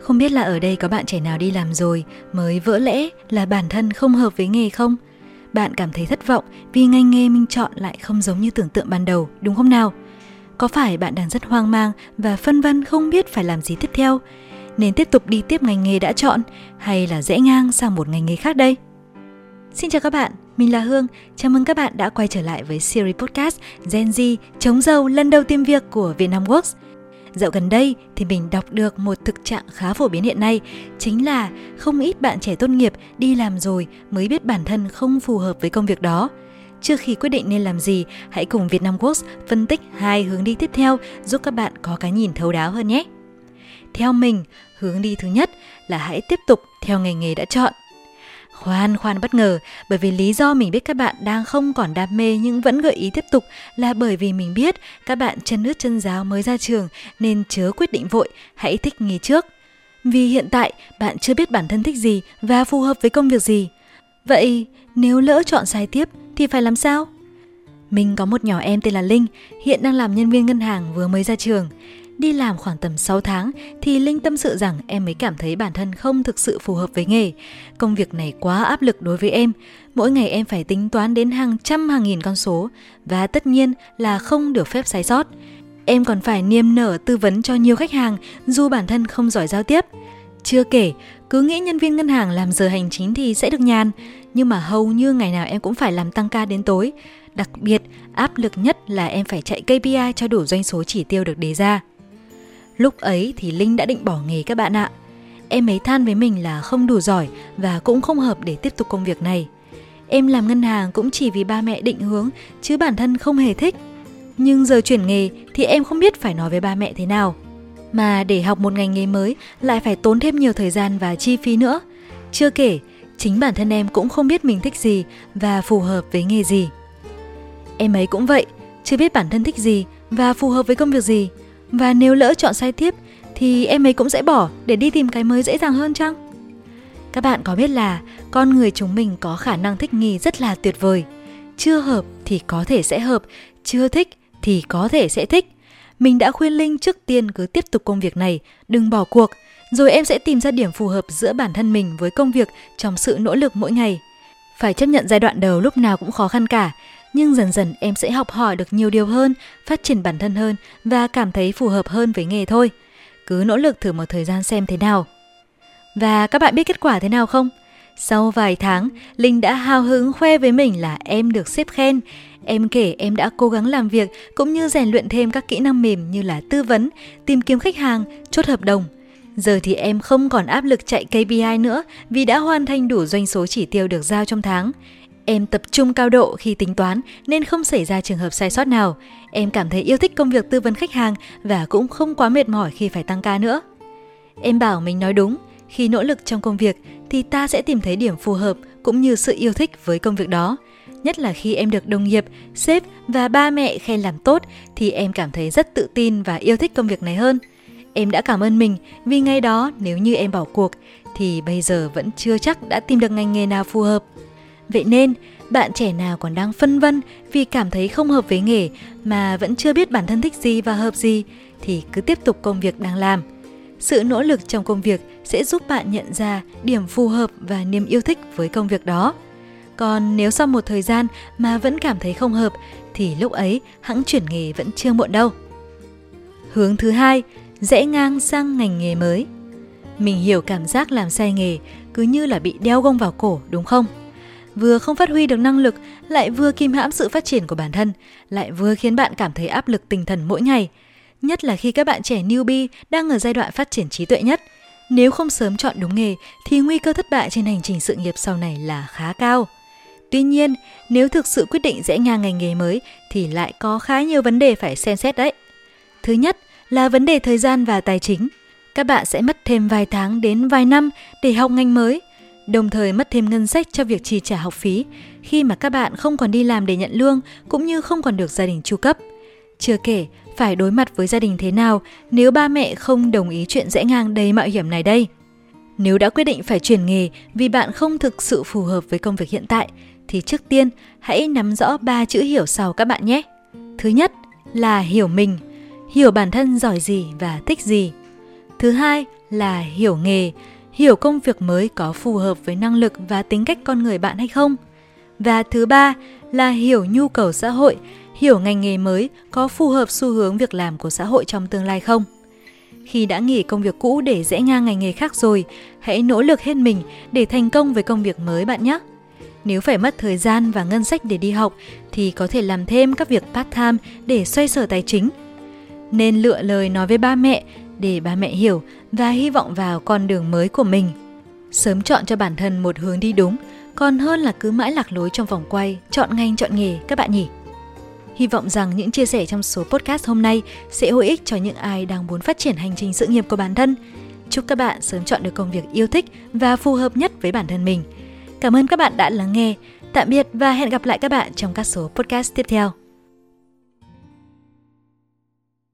Không biết là ở đây có bạn trẻ nào đi làm rồi mới vỡ lẽ là bản thân không hợp với nghề không? Bạn cảm thấy thất vọng vì ngành nghề mình chọn lại không giống như tưởng tượng ban đầu, đúng không nào? Có phải bạn đang rất hoang mang và phân vân không biết phải làm gì tiếp theo? Nên tiếp tục đi tiếp ngành nghề đã chọn hay là rẽ ngang sang một ngành nghề khác đây? Xin chào các bạn, mình là Hương. Chào mừng các bạn đã quay trở lại với series podcast Gen Z chống giàu lần đầu tìm việc của Vietnam Works – Dạo gần đây thì mình đọc được một thực trạng khá phổ biến hiện nay, chính là không ít bạn trẻ tốt nghiệp đi làm rồi mới biết bản thân không phù hợp với công việc đó. Trước khi quyết định nên làm gì, hãy cùng Vietnam Works phân tích hai hướng đi tiếp theo giúp các bạn có cái nhìn thấu đáo hơn nhé. Theo mình, hướng đi thứ nhất là hãy tiếp tục theo ngành nghề đã chọn – Khoan khoan bất ngờ, bởi vì lý do mình biết các bạn đang không còn đam mê nhưng vẫn gợi ý tiếp tục là bởi vì mình biết các bạn chân nước chân giáo mới ra trường nên chớ quyết định vội, hãy thích nghi trước. Vì hiện tại bạn chưa biết bản thân thích gì và phù hợp với công việc gì. Vậy nếu lỡ chọn sai tiếp thì phải làm sao? Mình có một nhỏ em tên là Linh, hiện đang làm nhân viên ngân hàng vừa mới ra trường. Đi làm khoảng tầm 6 tháng thì Linh tâm sự rằng em mới cảm thấy bản thân không thực sự phù hợp với nghề. Công việc này quá áp lực đối với em. Mỗi ngày em phải tính toán đến hàng trăm hàng nghìn con số và tất nhiên là không được phép sai sót. Em còn phải niềm nở tư vấn cho nhiều khách hàng dù bản thân không giỏi giao tiếp. Chưa kể, cứ nghĩ nhân viên ngân hàng làm giờ hành chính thì sẽ được nhàn, nhưng mà hầu như ngày nào em cũng phải làm tăng ca đến tối. Đặc biệt, áp lực nhất là em phải chạy KPI cho đủ doanh số chỉ tiêu được đề ra. Lúc ấy thì Linh đã định bỏ nghề các bạn ạ. Em ấy than với mình là không đủ giỏi và cũng không hợp để tiếp tục công việc này. Em làm ngân hàng cũng chỉ vì ba mẹ định hướng chứ bản thân không hề thích. Nhưng giờ chuyển nghề thì em không biết phải nói với ba mẹ thế nào. Mà để học một ngành nghề mới lại phải tốn thêm nhiều thời gian và chi phí nữa. Chưa kể, chính bản thân em cũng không biết mình thích gì và phù hợp với nghề gì. Em ấy cũng vậy, chưa biết bản thân thích gì và phù hợp với công việc gì và nếu lỡ chọn sai tiếp thì em ấy cũng sẽ bỏ để đi tìm cái mới dễ dàng hơn chăng? Các bạn có biết là con người chúng mình có khả năng thích nghi rất là tuyệt vời. Chưa hợp thì có thể sẽ hợp, chưa thích thì có thể sẽ thích. Mình đã khuyên Linh trước tiên cứ tiếp tục công việc này, đừng bỏ cuộc, rồi em sẽ tìm ra điểm phù hợp giữa bản thân mình với công việc trong sự nỗ lực mỗi ngày. Phải chấp nhận giai đoạn đầu lúc nào cũng khó khăn cả, nhưng dần dần em sẽ học hỏi được nhiều điều hơn, phát triển bản thân hơn và cảm thấy phù hợp hơn với nghề thôi. Cứ nỗ lực thử một thời gian xem thế nào. Và các bạn biết kết quả thế nào không? Sau vài tháng, Linh đã hào hứng khoe với mình là em được xếp khen. Em kể em đã cố gắng làm việc cũng như rèn luyện thêm các kỹ năng mềm như là tư vấn, tìm kiếm khách hàng, chốt hợp đồng. Giờ thì em không còn áp lực chạy KPI nữa vì đã hoàn thành đủ doanh số chỉ tiêu được giao trong tháng. Em tập trung cao độ khi tính toán nên không xảy ra trường hợp sai sót nào. Em cảm thấy yêu thích công việc tư vấn khách hàng và cũng không quá mệt mỏi khi phải tăng ca nữa. Em bảo mình nói đúng, khi nỗ lực trong công việc thì ta sẽ tìm thấy điểm phù hợp cũng như sự yêu thích với công việc đó. Nhất là khi em được đồng nghiệp, sếp và ba mẹ khen làm tốt thì em cảm thấy rất tự tin và yêu thích công việc này hơn. Em đã cảm ơn mình vì ngay đó nếu như em bỏ cuộc thì bây giờ vẫn chưa chắc đã tìm được ngành nghề nào phù hợp. Vậy nên, bạn trẻ nào còn đang phân vân vì cảm thấy không hợp với nghề mà vẫn chưa biết bản thân thích gì và hợp gì thì cứ tiếp tục công việc đang làm. Sự nỗ lực trong công việc sẽ giúp bạn nhận ra điểm phù hợp và niềm yêu thích với công việc đó. Còn nếu sau một thời gian mà vẫn cảm thấy không hợp thì lúc ấy hãng chuyển nghề vẫn chưa muộn đâu. Hướng thứ hai, rẽ ngang sang ngành nghề mới. Mình hiểu cảm giác làm sai nghề cứ như là bị đeo gông vào cổ đúng không? Vừa không phát huy được năng lực, lại vừa kìm hãm sự phát triển của bản thân, lại vừa khiến bạn cảm thấy áp lực tinh thần mỗi ngày. Nhất là khi các bạn trẻ newbie đang ở giai đoạn phát triển trí tuệ nhất. Nếu không sớm chọn đúng nghề thì nguy cơ thất bại trên hành trình sự nghiệp sau này là khá cao. Tuy nhiên, nếu thực sự quyết định rẽ ngang ngành nghề mới thì lại có khá nhiều vấn đề phải xem xét đấy. Thứ nhất là vấn đề thời gian và tài chính. Các bạn sẽ mất thêm vài tháng đến vài năm để học ngành mới đồng thời mất thêm ngân sách cho việc chi trả học phí khi mà các bạn không còn đi làm để nhận lương cũng như không còn được gia đình chu cấp. Chưa kể, phải đối mặt với gia đình thế nào nếu ba mẹ không đồng ý chuyện rẽ ngang đầy mạo hiểm này đây. Nếu đã quyết định phải chuyển nghề vì bạn không thực sự phù hợp với công việc hiện tại, thì trước tiên hãy nắm rõ ba chữ hiểu sau các bạn nhé. Thứ nhất là hiểu mình, hiểu bản thân giỏi gì và thích gì. Thứ hai là hiểu nghề, hiểu công việc mới có phù hợp với năng lực và tính cách con người bạn hay không. Và thứ ba là hiểu nhu cầu xã hội, hiểu ngành nghề mới có phù hợp xu hướng việc làm của xã hội trong tương lai không. Khi đã nghỉ công việc cũ để rẽ ngang ngành nghề khác rồi, hãy nỗ lực hết mình để thành công với công việc mới bạn nhé. Nếu phải mất thời gian và ngân sách để đi học thì có thể làm thêm các việc part-time để xoay sở tài chính. Nên lựa lời nói với ba mẹ để ba mẹ hiểu và hy vọng vào con đường mới của mình. Sớm chọn cho bản thân một hướng đi đúng, còn hơn là cứ mãi lạc lối trong vòng quay, chọn ngành chọn nghề các bạn nhỉ. Hy vọng rằng những chia sẻ trong số podcast hôm nay sẽ hữu ích cho những ai đang muốn phát triển hành trình sự nghiệp của bản thân. Chúc các bạn sớm chọn được công việc yêu thích và phù hợp nhất với bản thân mình. Cảm ơn các bạn đã lắng nghe. Tạm biệt và hẹn gặp lại các bạn trong các số podcast tiếp theo.